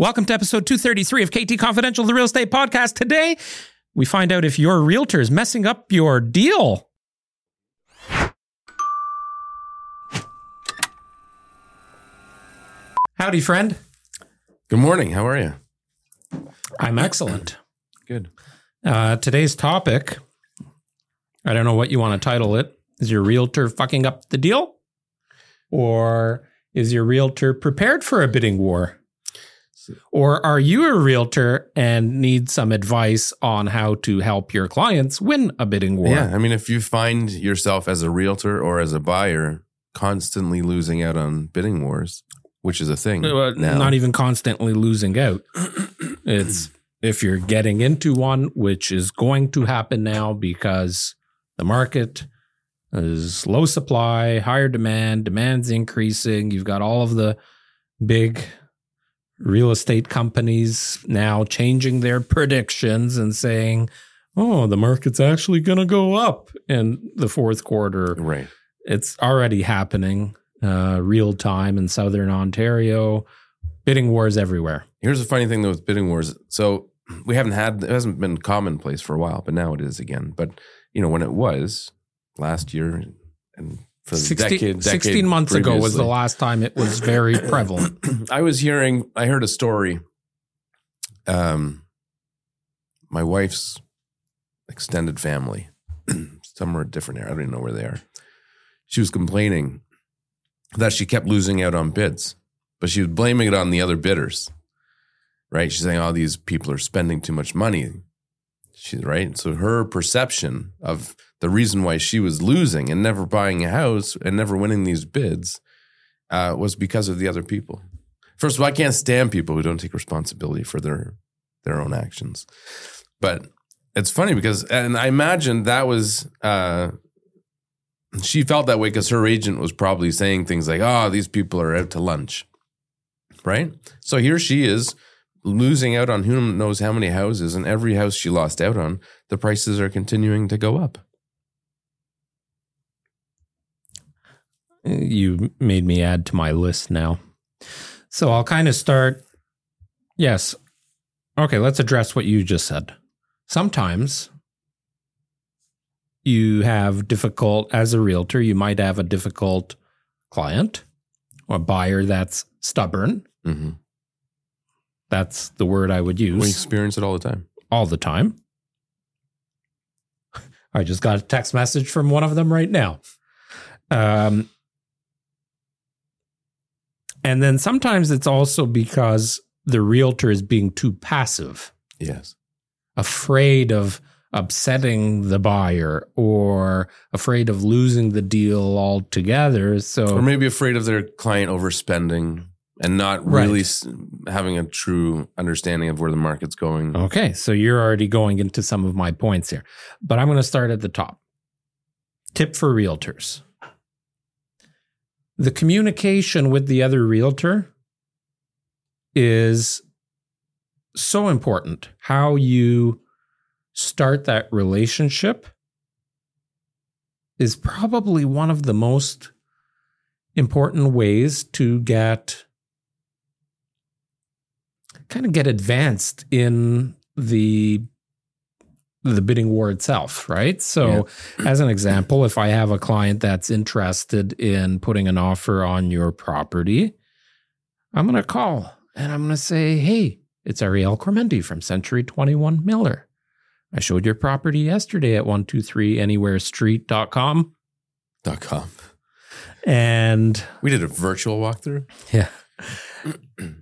Welcome to episode 233 of KT Confidential, the real estate podcast. Today, we find out if your realtor is messing up your deal. Howdy, friend. Good morning. How are you? I'm excellent. Good. Uh, today's topic I don't know what you want to title it. Is your realtor fucking up the deal? Or is your realtor prepared for a bidding war? Or are you a realtor and need some advice on how to help your clients win a bidding war? Yeah. I mean, if you find yourself as a realtor or as a buyer constantly losing out on bidding wars, which is a thing, Uh, now. Not even constantly losing out. It's if you're getting into one, which is going to happen now because the market is low supply, higher demand, demand's increasing. You've got all of the big real estate companies now changing their predictions and saying, oh, the market's actually going to go up in the fourth quarter right. it's already happening uh, real time in southern ontario bidding wars everywhere Here's the funny thing though with bidding wars. So we haven't had it hasn't been commonplace for a while, but now it is again. But you know, when it was last year and for 16, decade, 16 decade months ago was the last time it was very prevalent I was hearing, I heard a story. Um, my wife's extended family, somewhere different area. I don't even know where they are. She was complaining that she kept losing out on bids, but she was blaming it on the other bidders. Right? She's saying, "Oh, these people are spending too much money." She's right. So her perception of the reason why she was losing and never buying a house and never winning these bids uh, was because of the other people. First of all, I can't stand people who don't take responsibility for their their own actions. But it's funny because, and I imagine that was uh, she felt that way because her agent was probably saying things like, "Oh, these people are out to lunch," right? So here she is losing out on who knows how many houses, and every house she lost out on, the prices are continuing to go up. You made me add to my list now so i'll kind of start yes okay let's address what you just said sometimes you have difficult as a realtor you might have a difficult client or buyer that's stubborn Mm-hmm. that's the word i would use We experience it all the time. all the time. I just got a text message from one of them right now. Um, and then sometimes it's also because the realtor is being too passive, Yes. afraid of upsetting the buyer or afraid of losing the deal altogether. So or maybe afraid of their client overspending and not really s having a true understanding of where the market's going. Okay, so you're already going into some of my points here, but I'm going to start at the top. Tip for realtors the communication with the other realtor is so important. How you start that relationship is probably one of the most important ways to get kind of get advanced in the the bidding war itself, right? So, as an example, if I have a client that's interested in putting an offer on your property, I'm going to call and I'm going to say, "Hey, it's Ariel Kormendy from Century 21 Miller. I showed your property yesterday at 123anywherestreet.com Dot com. and We did a virtual walkthrough. Yeah.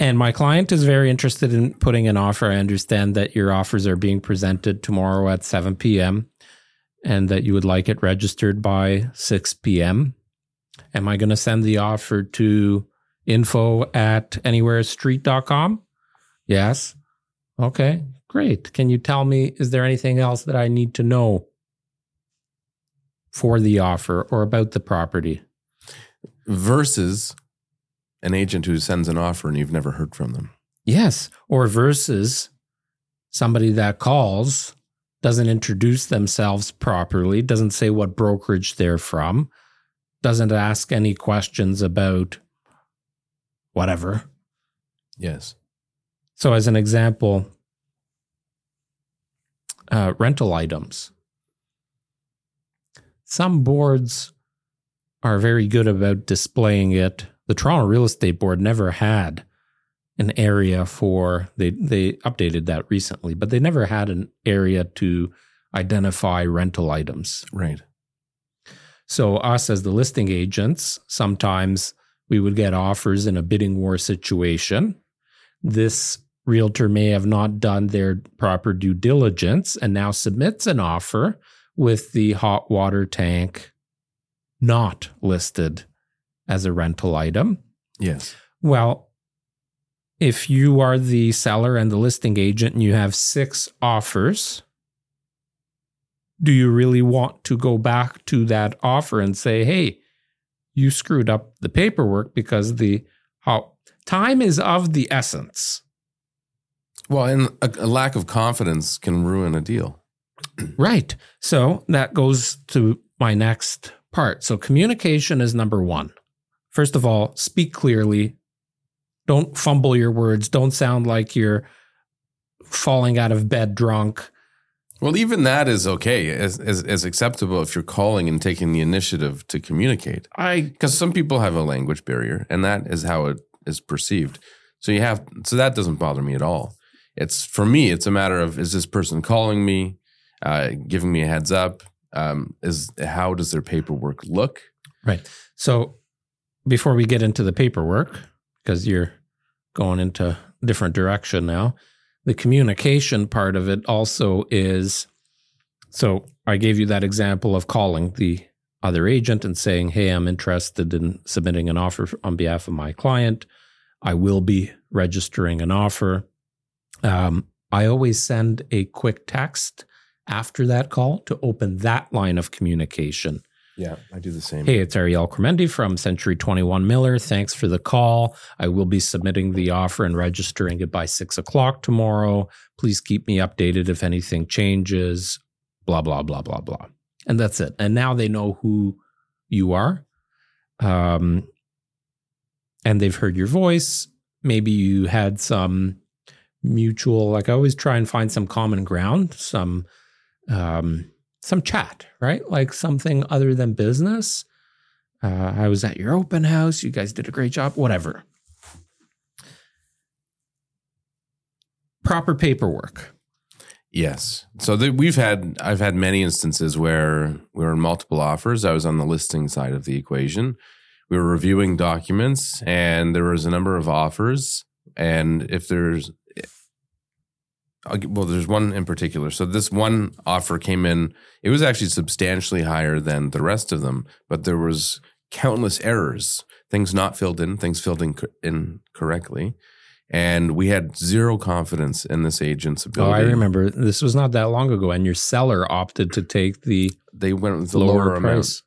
and my client is very interested in putting an offer. I understand that your offers are being presented tomorrow at 7 p.m. and that you would like it registered by 6 p.m. Am I going to send the offer to info at anywherestreet.com? Yes. Okay, great. Can you tell me, is there anything else that I need to know for the offer or about the property? Versus an agent who sends an offer and you've never heard from them. Yes. Or versus somebody that calls, doesn't introduce themselves properly, doesn't say what brokerage they're from, doesn't ask any questions about whatever, Yes. So, as an example, uh, rental items. Some boards are very good about displaying it. The Toronto Real Estate Board never had an area for they they updated that recently, but they never had an area to identify rental items. Right. So us as the listing agents, sometimes we would get offers in a bidding war situation. This realtor may have not done their proper due diligence and now submits an offer with the hot water tank not listed as a rental item. Yes. Well, if you are the seller and the listing agent and you have six offers, do you really want to go back to that offer and say, hey, you screwed up the paperwork because the how time is of the essence. Well, and a, a lack of confidence can ruin a deal. Right. So that goes to my next part. So communication is number one. First of all, speak clearly. Don't fumble your words. Don't sound like you're falling out of bed drunk. Well, even that is okay, as, as, as acceptable if you're calling and taking the initiative to communicate. I Because some people have a language barrier, and that is how it is perceived. So you have, so that doesn't bother me at all. It's for me, it's a matter of is this person calling me, uh, giving me a heads up? Um, is how does their paperwork look? Right. So before we get into the paperwork, because you're going into a different direction now, the communication part of it also is so I gave you that example of calling the other agent and saying, Hey, I'm interested in submitting an offer on behalf of my client. I will be registering an offer. Um, I always send a quick text after that call to open that line of communication. Yeah, I do the same. Hey, it's Ariel Kormendy from Century 21 Miller. Thanks for the call. I will be submitting the offer and registering it by six o'clock tomorrow. Please keep me updated if anything changes. Blah, blah, blah, blah, blah. And that's it. And now they know who you are. Um, and they've heard your voice. Maybe you had some mutual, like I always try and find some common ground, some um, some chat, right? Like something other than business. Uh, I was at your open house. You guys did a great job. Whatever. Proper paperwork. Yes. So the, we've had I've had many instances where we were in multiple offers. I was on the listing side of the equation. We were reviewing documents and there was a number of offers and if there's well there's one in particular. So this one offer came in it was actually substantially higher than the rest of them, but there was countless errors, things not filled in, things filled in, in correctly. And we had zero confidence in this agent's ability. Oh. I remember this was not that long ago, and your seller opted to take the they went with the lower, lower, amount. price.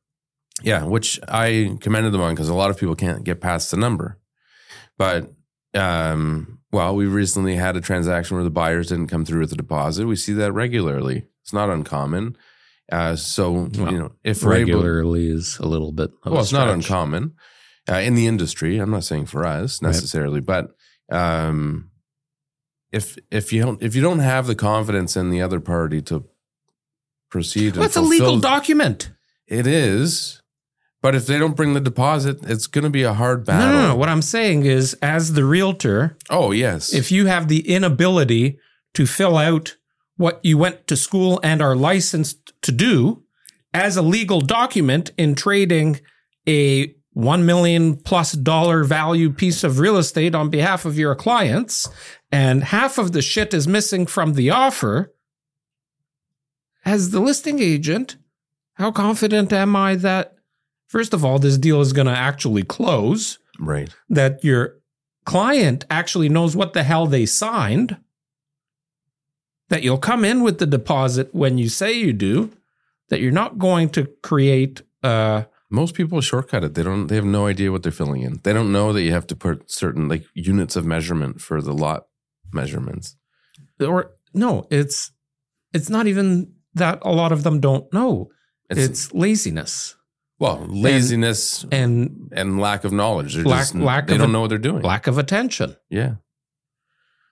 Yeah, which I commended them on because a lot of people can't get past the number. But um, well, we recently had a transaction where the buyers didn't come through with the deposit. We see that regularly. It's not uncommon. Uh, so Well, you know, if we're able, Regularly is a little bit. Of well, a it's not uncommon uh, in the industry. I'm not saying for us Right. necessarily, but um, if if you don't if you don't have the confidence in the other party to proceed, and That's a legal document. It is. But if they don't bring the deposit, it's going to be a hard battle. No, no, no. What I'm saying is, as the realtor, Oh, yes. if you have the inability to fill out what you went to school and are licensed to do as a legal document in trading a 1 million plus dollar value piece of real estate on behalf of your clients and half of the shit is missing from the offer as the listing agent how confident am i that first of all this deal is going to actually close right. that your client actually knows what the hell they signed, that you'll come in with the deposit when you say you do, that you're not going to create uh Most people shortcut it. They don't. They have no idea what they're filling in. They don't know that you have to put certain like units of measurement for the lot measurements. or no, it's it's not even that a lot of them don't know. It's, It's, laziness well laziness and, and lack of knowledge. They're Lack- just, lack they of don't a- know what they're doing. lack of attention. yeah.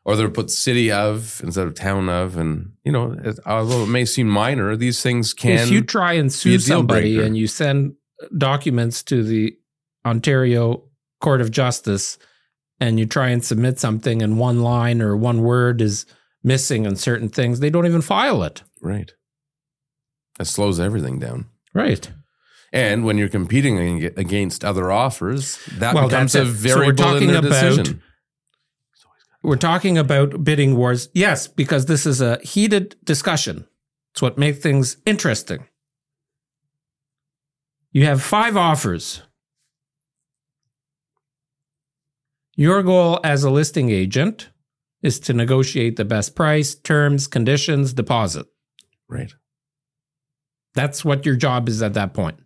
or they'll put city of instead of town of, and you know, although it may seem minor, these things can. if you try and sue somebody breaker. and you send documents to the Ontario Court of Justice and you try and submit something and one line or one word is missing on certain things, they don't even file it. right, that slows everything down. Right. And when you're competing against other offers, that Well, becomes a it. So variable in about- decision. We're talking about bidding wars. Yes, because this is a heated discussion. It's what makes things interesting. You have five offers. Your goal as a listing agent is to negotiate the best price, terms, conditions, deposit. Right. That's what your job is at that point.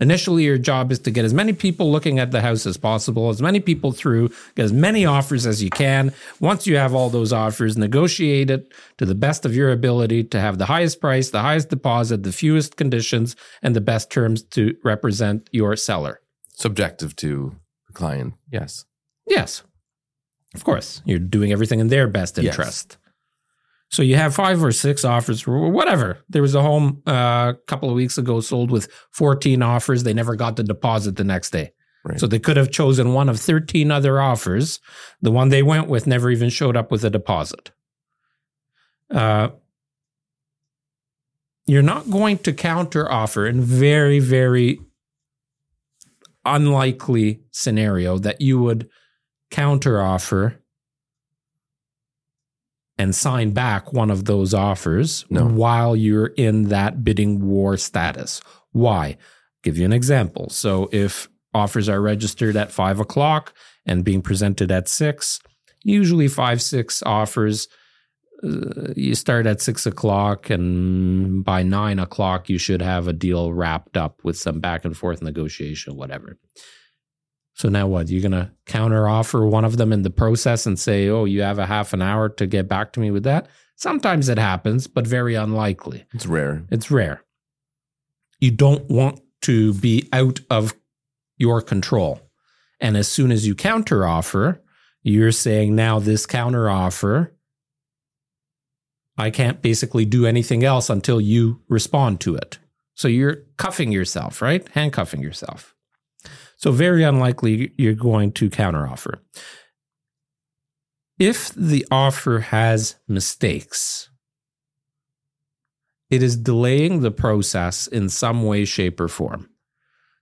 Initially, your job is to get as many people looking at the house as possible, as many people through, get as many offers as you can. Once you have all those offers, negotiate it to the best of your ability to have the highest price, the highest deposit, the fewest conditions, and the best terms to represent your seller. Subjective to the client. Yes. Yes. Of course. You're doing everything in their best Yes. So you have five or six offers, or whatever. There was a home uh, a couple of weeks ago sold with 14 offers. They never got the deposit the next day. Right. So they could have chosen one of 13 other offers. The one they went with never even showed up with a deposit. Uh, you're not going to counter offer in very, very unlikely scenario that you would counter offer and sign back one of those offers No. while you're in that bidding war status. Why? Give you an example. So if offers are registered at five o'clock and being presented at six, usually five, six offers. Uh, you start at six o'clock, and by nine o'clock, you should have a deal wrapped up with some back and forth negotiation, whatever. So now what? You're gonna counter offer one of them in the process and say, "Oh, you have a half an hour to get back to me with that." Sometimes it happens, but very unlikely. It's rare. It's rare. You don't want to be out of your control. And as soon as you counter offer, you're saying now this counter offer, I can't basically do anything else until you respond to it. So you're cuffing yourself, right? Handcuffing yourself. So very unlikely you're going to counteroffer. If the offer has mistakes, it is delaying the process in some way, shape, or form.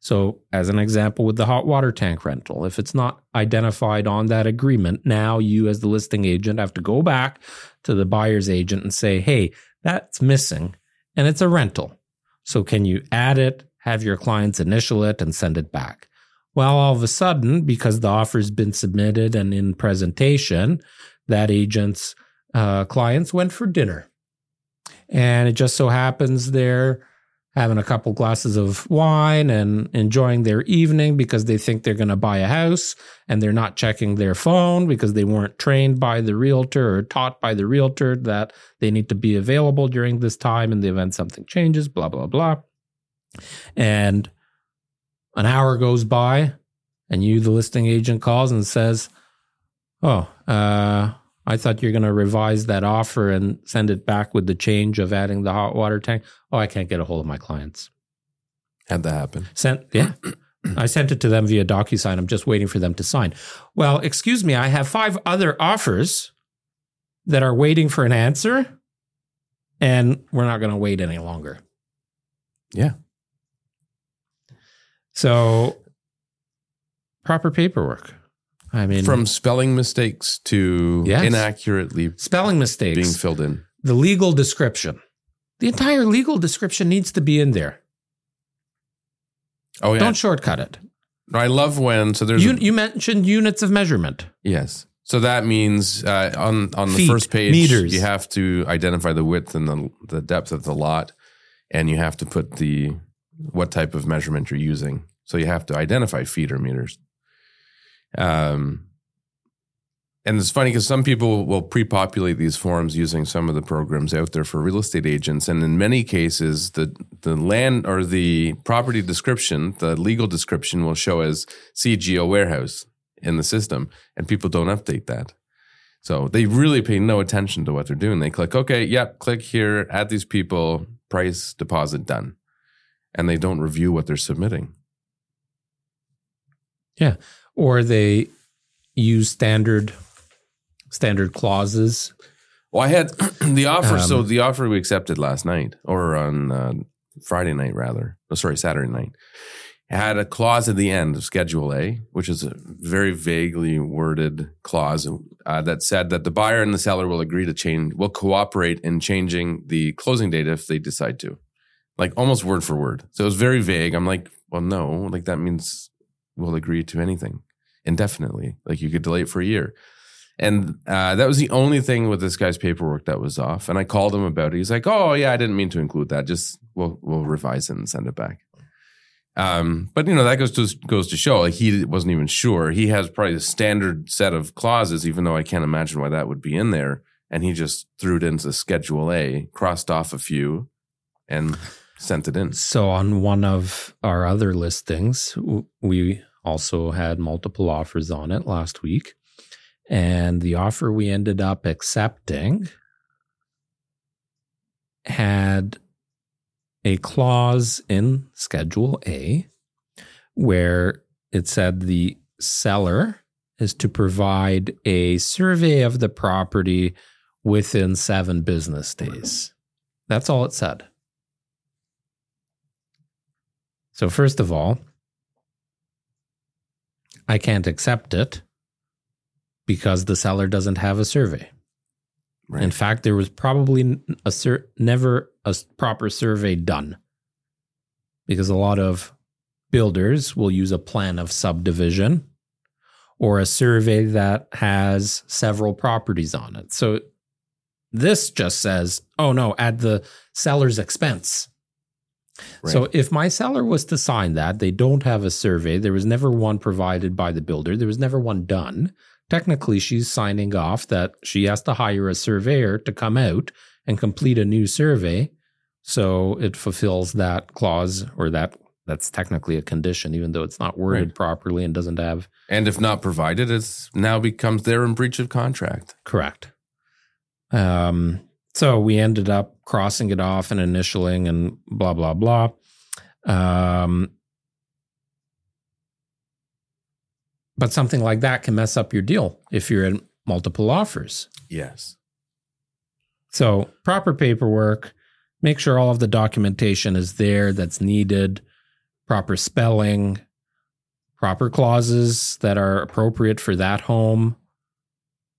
So, as an example, with the hot water tank rental, if it's not identified on that agreement, now you, as the listing agent, have to go back to the buyer's agent and say, hey, that's missing and it's a rental. So, can you add it, have your clients initial it, and send it back? Well, all of a sudden, because the offer's been submitted and in presentation, that agent's uh, clients went for dinner. And it just so happens they're having a couple glasses of wine and enjoying their evening because they think they're going to buy a house and they're not checking their phone because they weren't trained by the realtor or taught by the realtor that they need to be available during this time in the event something changes, blah, blah, blah. And an hour goes by and you, the listing agent, calls and says, Oh, uh, I thought you're going to revise that offer and send it back with the change of adding the hot water tank. Oh, I can't get a hold of my clients. Had that happen. Sent, yeah. I sent it to them via DocuSign. I'm just waiting for them to sign. Well, excuse me, I have five other offers that are waiting for an answer, and we're not going to wait any longer. Yeah. So, proper paperwork. I mean, From spelling mistakes to Yes. inaccurately spelling mistakes, being filled in. the legal description. The entire legal description needs to be in there. Oh yeah. Don't shortcut it. I love when so there's You, a- you mentioned units of measurement. yes. So that means uh, on on the Feet, first page meters. you have to identify the width and the the depth of the lot, and you have to put the what type of measurement you're using. So you have to identify feet or meters. Um, and it's funny because some people will pre-populate these forms using some of the programs out there for real estate agents, and in many cases, the the land or the property description, the legal description, will show as CGO warehouse in the system, and people don't update that. So they really pay no attention to what they're doing. They click, okay, yep, click here, add these people, price, deposit, done. And they don't review what they're submitting. Yeah, or they use standard standard clauses. Well, I had the offer. so Um, the offer we accepted last night, or on uh, Friday night, rather. Oh, sorry, Saturday night. Had a clause at the end of Schedule A, which is a very vaguely worded clause uh, that said that the buyer and the seller will agree to change, will cooperate in changing the closing date if they decide to, like almost word for word. So it was very vague. I'm like, well, no, like that means we'll agree to anything indefinitely. Like you could delay it for a year. And uh, that was the only thing with this guy's paperwork that was off. And I called him about it. He's like, "Oh yeah, I didn't mean to include that. Just we'll we'll revise it and send it back." Um, but you know that goes to goes to show like he wasn't even sure. He has probably a standard set of clauses, even though I can't imagine why that would be in there. And he just threw it into Schedule A, crossed off a few, and sent it in. So on one of our other listings, we also had multiple offers on it last week. And the offer we ended up accepting had a clause in Schedule A where it said the seller is to provide a survey of the property within seven business days. That's all it said. So, first of all, I can't accept it because the seller doesn't have a survey. Right. In fact, there was probably a sur- never a proper survey done because a lot of builders will use a plan of subdivision or a survey that has several properties on it. So this just says, oh no, at the seller's expense. So if my seller was to sign that, they don't have a survey. There was never one provided by the builder. There was never one done. Technically, she's signing off that she has to hire a surveyor to come out and complete a new survey. So it fulfills that clause or that that's technically a condition, even though it's not worded Right. properly and doesn't have and if not provided, it's now becomes they're in breach of contract. Correct. Um, so we ended up crossing it off and initialing and blah blah blah. Um, but something like that can mess up your deal if you're in multiple offers. Yes. So proper paperwork, make sure all of the documentation is there that's needed, proper spelling, proper clauses that are appropriate for that home.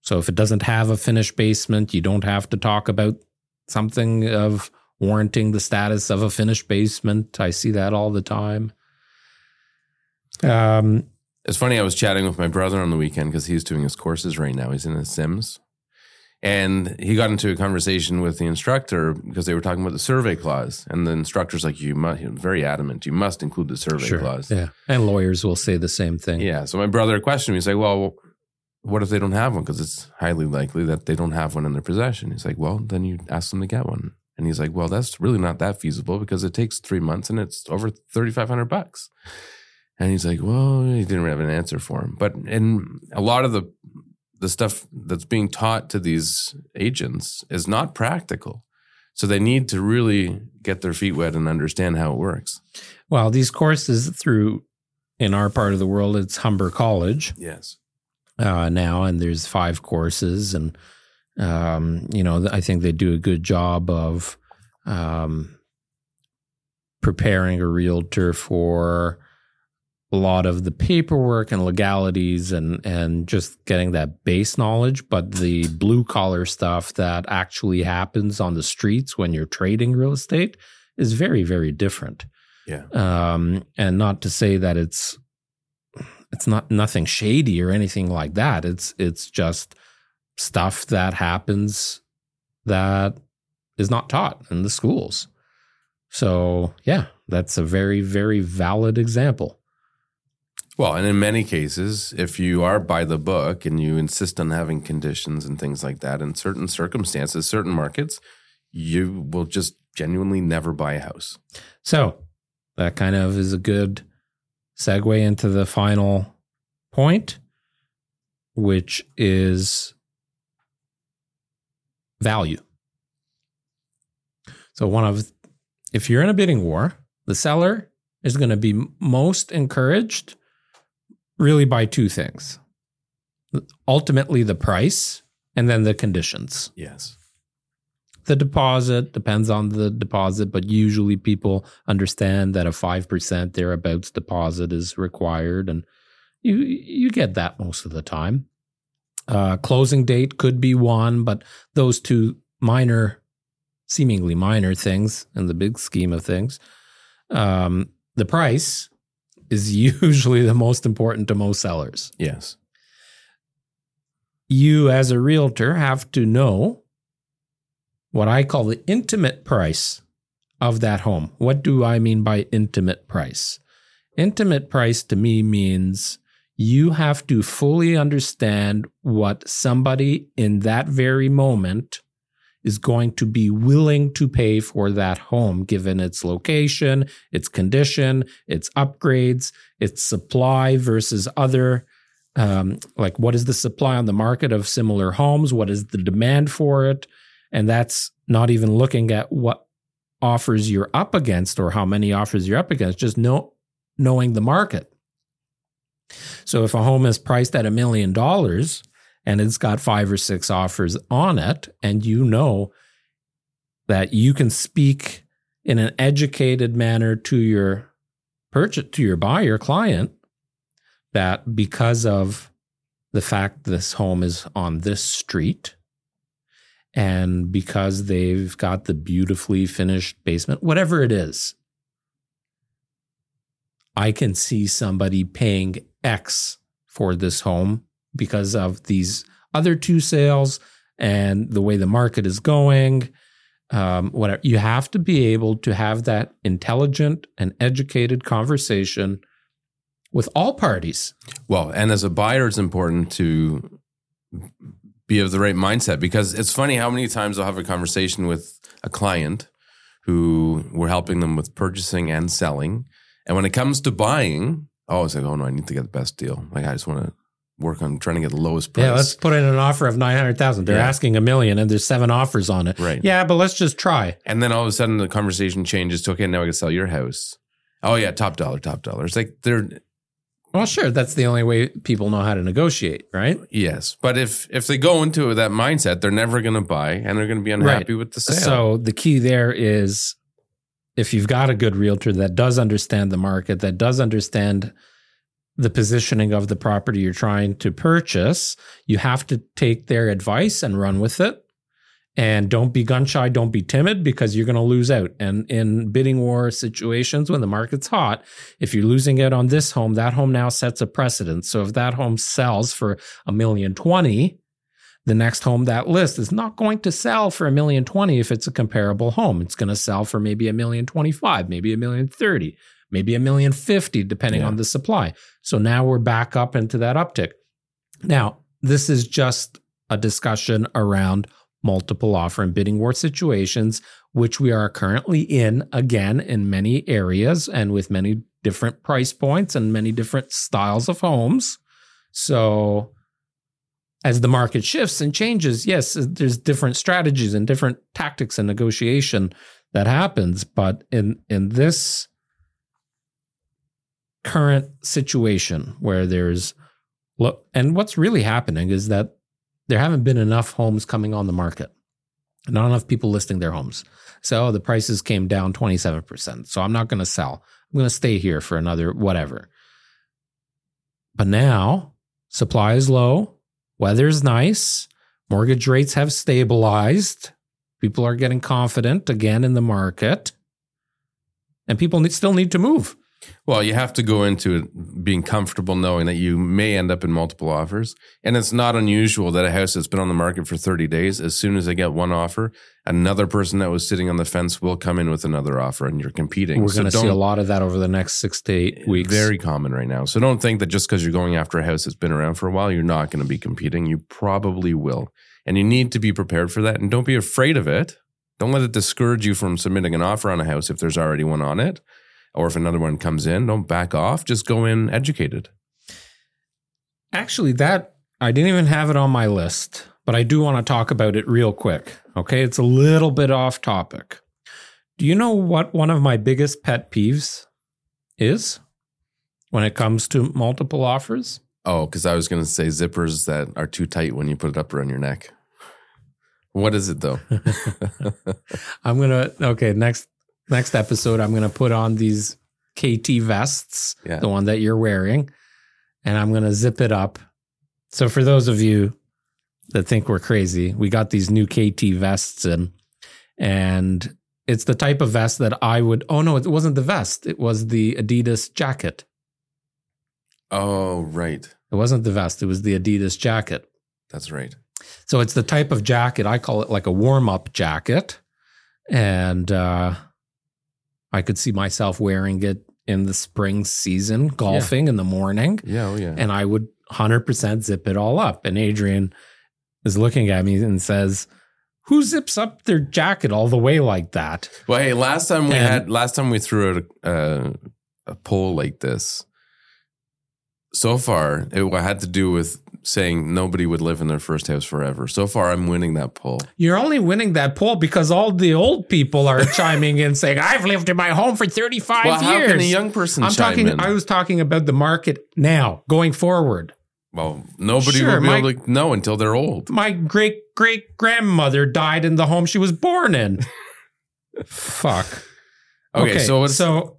So if it doesn't have a finished basement, you don't have to talk about something of warranting the status of a finished basement. I see that all the time. Um, It's funny. I was chatting with my brother on the weekend because he's doing his courses right now. He's in his Sims, and he got into a conversation with the instructor because they were talking about the survey clause, and the instructor's like, "You must." Very adamant. You must include the survey sure. clause. Yeah. And lawyers will say the same thing. Yeah. So my brother questioned me. He's like, "Well, what if they don't have one? Because it's highly likely that they don't have one in their possession." He's like, "Well, then you ask them to get one." And he's like, "Well, that's really not that feasible because it takes three months and it's over thirty five hundred bucks." And he's like, "Well, he didn't have an answer for him." But in a lot of the the stuff that's being taught to these agents is not practical. So they need to really get their feet wet and understand how it works. Well, these courses through in our part of the world, it's Humber College Yes. Uh, now, and there's five courses, and um, you know I think they do a good job of um, preparing a realtor for a lot of the paperwork and legalities and and just getting that base knowledge but the blue collar stuff that actually happens on the streets when you're trading real estate is very very different Yeah. um and not to say that it's it's not nothing shady or anything like that. It's it's just stuff that happens that is not taught in the schools. So yeah that's a very very valid example. Well, and in many cases, if you are by the book and you insist on having conditions and things like that, in certain circumstances, certain markets, you will just genuinely never buy a house. So that kind of is a good segue into the final point, which is value. So, one of, if you're in a bidding war, the seller is going to be most encouraged really by two things ultimately, the price and then the conditions. Yes. The deposit depends on the deposit, but usually people understand that a 5% thereabouts deposit is required. And you, you get that most of the time. Uh, closing date could be one, but those two minor, seemingly minor things in the big scheme of things. Um, the price is usually the most important to most sellers. Yes. You, as a realtor, have to know what I call the intimate price of that home. What do I mean by intimate price? Intimate price to me means you have to fully understand what somebody in that very moment is going to be willing to pay for that home, given its location, its condition, its upgrades, its supply versus other. Um, like, what is the supply on the market of similar homes? What is the demand for it? And that's not even looking at what offers you're up against or how many offers you're up against, just know, knowing the market. So if a home is priced at a million dollars and it's got five or six offers on it, and you know that you can speak in an educated manner to your purchase to your buyer client that because of the fact this home is on this street and because they've got the beautifully finished basement whatever it is i can see somebody paying x for this home because of these other two sales and the way the market is going. Um, whatever you have to be able to have that intelligent and educated conversation with all parties. Well, and as a buyer, it's important to be of the right mindset because it's funny how many times I'll have a conversation with a client who we're helping them with purchasing and selling. And when it comes to buying, I it's like, oh no, I need to get the best deal. Like I just want to work on trying to get the lowest price. Yeah, let's put in an offer of 900,000. They're Yeah. asking a million and there's seven offers on it. Right. Yeah, but let's just try. And then all of a sudden the conversation changes to okay, now I can sell your house. Oh yeah, top dollar, top dollar. It's like they're Well, sure, that's the only way people know how to negotiate, right? yes, but if if they go into that mindset, they're never going to buy and they're going to be unhappy with the sale. So the key there is if you've got a good realtor that does understand the market, that does understand the positioning of the property you're trying to purchase, you have to take their advice and run with it. And don't be gun shy, don't be timid because you're going to lose out. And in bidding war situations, when the market's hot, if you're losing out on this home, that home now sets a precedent. So if that home sells for a million twenty, the next home that list is not going to sell for a million twenty if it's a comparable home. It's going to sell for maybe a million twenty five, maybe a million thirty, maybe a million fifty, depending Yeah. on the supply. So now we're back up into that uptick. Now, this is just a discussion around multiple offer and bidding war situations, which we are currently in again in many areas and with many different price points and many different styles of homes. So, as the market shifts and changes, yes, there's different strategies and different tactics and negotiation that happens. But in in this current situation where there's look, and what's really happening is that there haven't been enough homes coming on the market, not enough people listing their homes. So the prices came down 27%. So I'm not going to sell. I'm going to stay here for another whatever. But now supply is low, weather's nice, mortgage rates have stabilized, people are getting confident again in the market, and people need, still need to move. Well, you have to go into it being comfortable knowing that you may end up in multiple offers. And it's not unusual that a house that's been on the market for 30 days, as soon as they get one offer, another person that was sitting on the fence will come in with another offer and you're competing. We're So going to see a lot of that over the next six to eight weeks. Very common right now. So don't think that just because you're going after a house that's been around for a while, you're not going to be competing. You probably will. And you need to be prepared for that. And don't be afraid of it. Don't let it discourage you from submitting an offer on a house if there's already one on it. Or if another one comes in, don't back off. Just go in educated. Actually, that I didn't even have it on my list, but I do want to talk about it real quick. Okay. It's a little bit off topic. Do you know what one of my biggest pet peeves is when it comes to multiple offers? Oh, because I was going to say zippers that are too tight when you put it up around your neck. What is it though? I'm gonna okay next next episode. I'm gonna put on these KT vests, Yeah. the one that you're wearing, and I'm gonna zip it up. So for those of you that think we're crazy, we got these new KT vests in, and it's the type of vest that I would. Oh no, it wasn't the vest. It was the Adidas jacket. oh, right. It wasn't the vest. It was the Adidas jacket. That's right. So it's the type of jacket I call it like a warm up jacket, and uh, I could see myself wearing it in the spring season, golfing in the morning, Yeah. Oh, yeah. and I would hundred percent zip it all up. And Adrian is looking at me and says, "Who zips up their jacket all the way like that?" Well, hey, last time we And- had last time we threw out a, uh, a poll like this. So far, it had to do with saying nobody would live in their first house forever. So far, I'm winning that poll. You're only winning that poll because all the old people are chiming in saying, "I've lived in my home for 35 Well, how years." can a young person I'm talking. in? I was talking about the market now, going forward. well, nobody Sure, will be my- able to know until they're old. My great great grandmother died in the home she was born in. Fuck. Okay, so so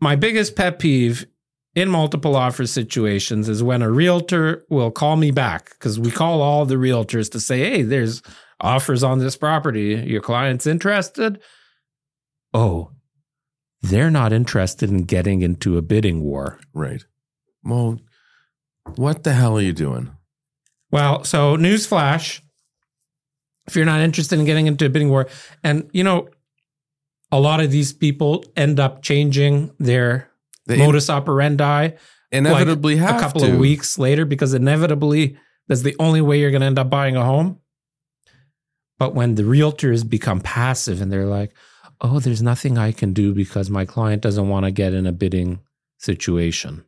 my biggest pet peeve in multiple offer situations is when a realtor will call me back because we call all the realtors to say, "Hey, there's offers on this property. Your client's interested." Oh, they're not interested in getting into a bidding war. right? Well, what the hell are you doing? Well, so newsflash: if you're not interested in getting into a bidding war, and you know, a lot of these people end up changing their They modus operandi inevitably like have a couple to. of weeks later because inevitably that's the only way you're going to end up buying a home. But when the realtors become passive and they're like, "Oh, there's nothing I can do because my client doesn't want to get in a bidding situation."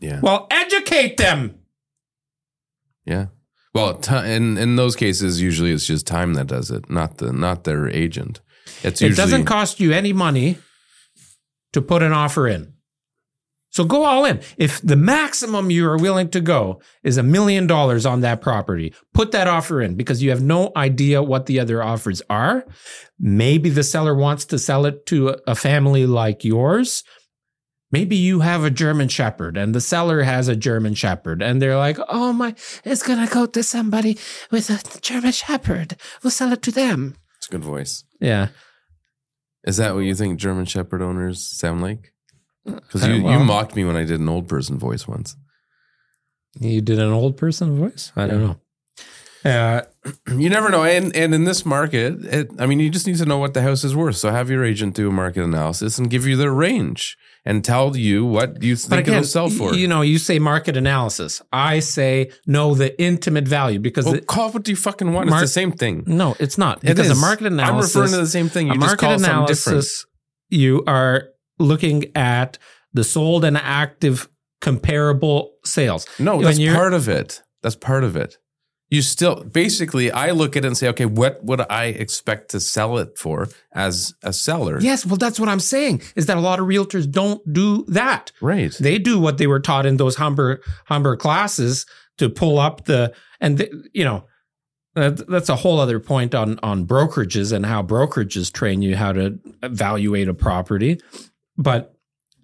Yeah, Well, educate them. yeah. Well, ti in in those cases, usually it's just time that does it, not the not their agent. It's It usually doesn't cost you any money to put an offer in. So go all in. If the maximum you are willing to go is a million dollars on that property, put that offer in because you have no idea what the other offers are. Maybe the seller wants to sell it to a- family like yours. Maybe you have a German Shepherd and the seller has a German Shepherd and they're like, oh my, it's going to go to somebody with a German Shepherd. We'll sell it to them. it's a good voice. Yeah. Is that what you think German Shepherd owners sound like? Because Uh, you, well- you mocked me when I did an old person voice once. You did an old person voice? I don't know. Uh, You never know, and and in this market, it, I mean, you just need to know what the house is worth. So have your agent do a market analysis and give you their range and tell you what you think again, it'll sell for. you know, you say market analysis. I say know the intimate value because well, the- call it what you fucking want. Mar- it's the same thing. no, it's not It because is. a market analysis. I'm referring to the same thing. You a just market call it something different. analysis. You are looking at the sold and active comparable sales. No, that's part of it. That's part of it. You still basically, I look at it and say, okay, what would I expect to sell it for as a seller? Yes, well, that's what I'm saying. Is that a lot of realtors don't do that. Right. They do what they were taught in those Humber Humber classes to pull up the and the, you know that, that's a whole other point on on brokerages and how brokerages train you how to evaluate a property. But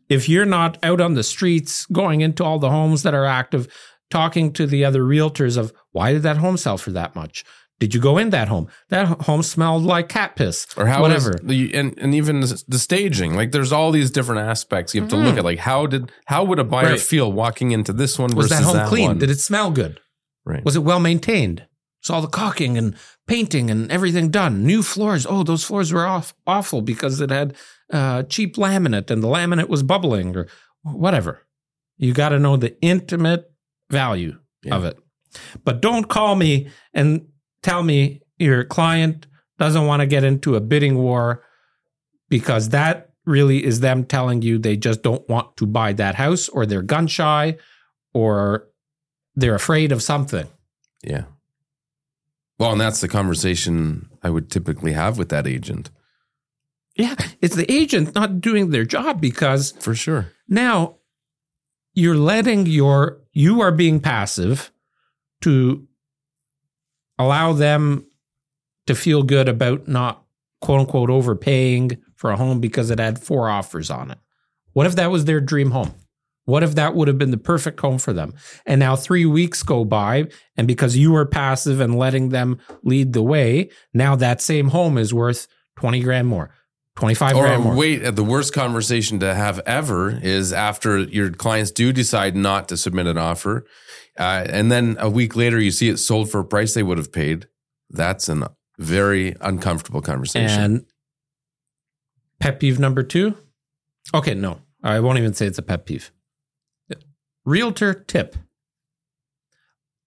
if you're not out on the streets going into all the homes that are active, talking to the other realtors of why did that home sell for that much? Did you go in that home? That home smelled like cat piss. or how whatever. the, and and even the, staging like there's all these different aspects you have to look at like how did how would a buyer Mm-hmm. Right. feel walking into this one was versus that home clean? one? Did it smell good? right Was it well maintained? So all the caulking and painting and everything done. New floors. Oh, those floors were off awful because it had uh, cheap laminate and the laminate was bubbling or whatever. You got to know the intimate value Yeah. of it. But don't call me and tell me your client doesn't want to get into a bidding war because that really is them telling you they just don't want to buy that house or they're gun shy or they're afraid of something. yeah Well, and that's the conversation I would typically have with that agent. Yeah, it's the agent not doing their job because For sure. now you're letting your you are being passive to allow them to feel good about not quote unquote overpaying for a home because it had four offers on it. What if that was their dream home? What if that would have been the perfect home for them? And now three weeks go by, and because you were passive and letting them lead the way, now that same home is worth 20 grand more, 25 Or more. wait, the worst conversation to have ever is after your clients do decide not to submit an offer, uh, and then a week later you see it sold for a price they would have paid. That's a very uncomfortable conversation. And pet peeve number two. Okay, no, I won't even say it's a pet peeve. Realtor tip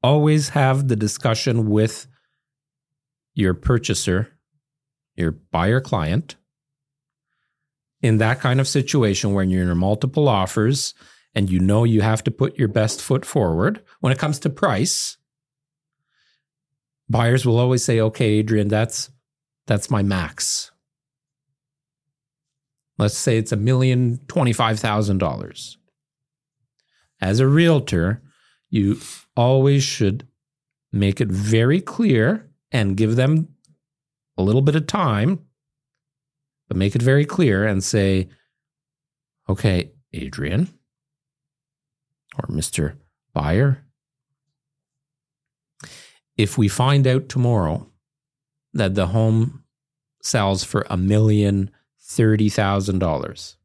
always have the discussion with your purchaser, your buyer client. In that kind of situation when you're in multiple offers and you know you have to put your best foot forward when it comes to price, buyers will always say, okay, Adrian, that's that's my max. Let's say it's a million twenty-five thousand dollars. As a realtor, you always should make it very clear and give them a little bit of time, but make it very clear and say, okay, Adrian or Mr. Buyer, if we find out tomorrow that the home sells for a million thirty thousand dollars.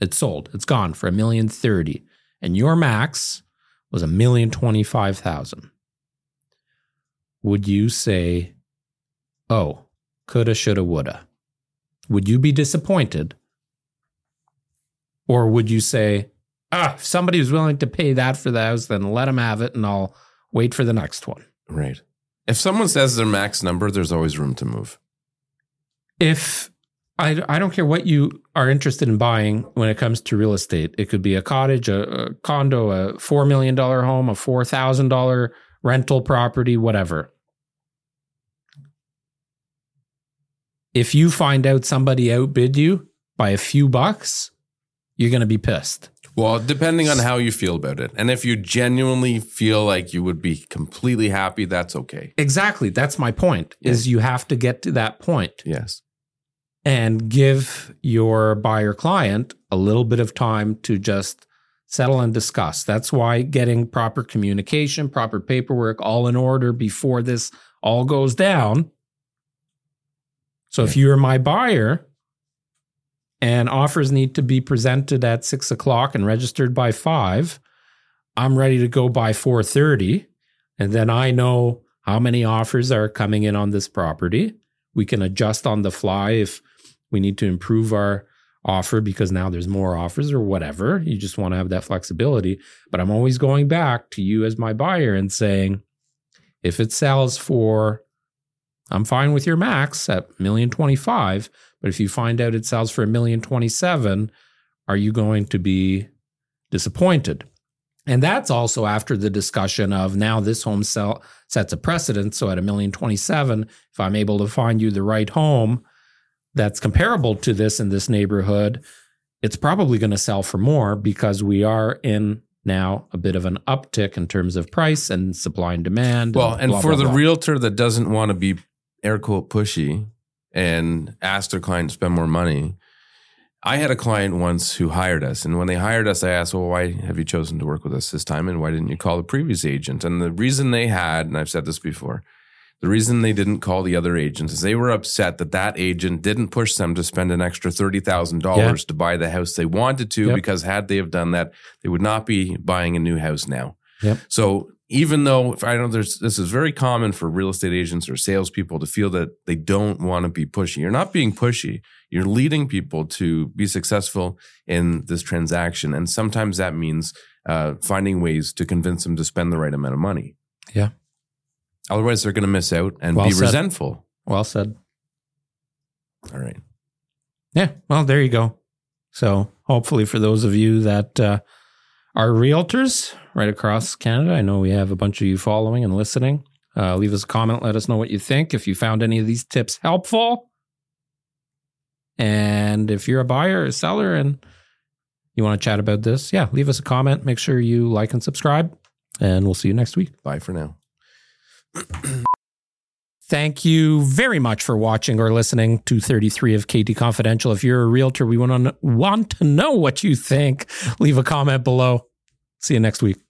It's sold. It's gone for a million thirty. And your max was a million twenty five thousand. Would you say, oh, coulda, shoulda, woulda? Would you be disappointed? Or would you say, ah, if somebody was willing to pay that for the house, then let them have it and I'll wait for the next one? right. If someone says their max number, there's always room to move. if I, I don't care what you are interested in buying when it comes to real estate, it could be a cottage, a, a condo, a $4 million home, a $4,000 rental property, whatever. If you find out somebody outbid you by a few bucks, you're going to be pissed. Well, depending on how you feel about it. And if you genuinely feel like you would be completely happy, that's okay. Exactly. That's my point is you have to get to that point. Yes. and give your buyer client a little bit of time to just settle and discuss. That's why getting proper communication, proper paperwork, all in order before this all goes down. So if you're my buyer and offers need to be presented at six o'clock and registered by five, I'm ready to go by 4:30. And then I know how many offers are coming in on this property. We can adjust on the fly if we need to improve our offer because now there's more offers or whatever. You just want to have that flexibility. But I'm always going back to you as my buyer and saying, if it sells for, I'm fine with your max at million twenty five. But if you find out it sells for a million twenty seven, are you going to be disappointed? And that's also after the discussion of now this home sell sets a precedent. So at a million twenty seven, if I'm able to find you the right home that's comparable to this in this neighborhood, it's probably going to sell for more because we are in now a bit of an uptick in terms of price and supply and demand. Well, and blah, for blah, the blah. realtor that doesn't want to be air quote pushy and ask their client to spend more money, I had a client once who hired us. And when they hired us, I asked, Well, why have you chosen to work with us this time? And why didn't you call the previous agent? And the reason they had, and I've said this before, the reason they didn't call the other agents is they were upset that that agent didn't push them to spend an extra $30,000 Yeah. to buy the house they wanted to, Yep. because had they have done that, they would not be buying a new house now. Yep. So even though I know there's this is very common for real estate agents or salespeople to feel that they don't want to be pushy. You're not being pushy. You're leading people to be successful in this transaction, and sometimes that means uh, finding ways to convince them to spend the right amount of money. Yeah. Otherwise, they're going to miss out and Well be said. resentful. Well said. All right. Yeah. Well, there you go. So hopefully for those of you that uh, are realtors right across Canada, I know we have a bunch of you following and listening. Uh, leave us a comment. Let us know what you think. If you found any of these tips helpful. And if you're a buyer or a seller and you want to chat about this, yeah, leave us a comment. Make sure you like and subscribe. And we'll see you next week. Bye for now. Thank you very much for watching or listening to 33 of KT Confidential. If you're a realtor, we want to, want to know what you think. Leave a comment below. See you next week.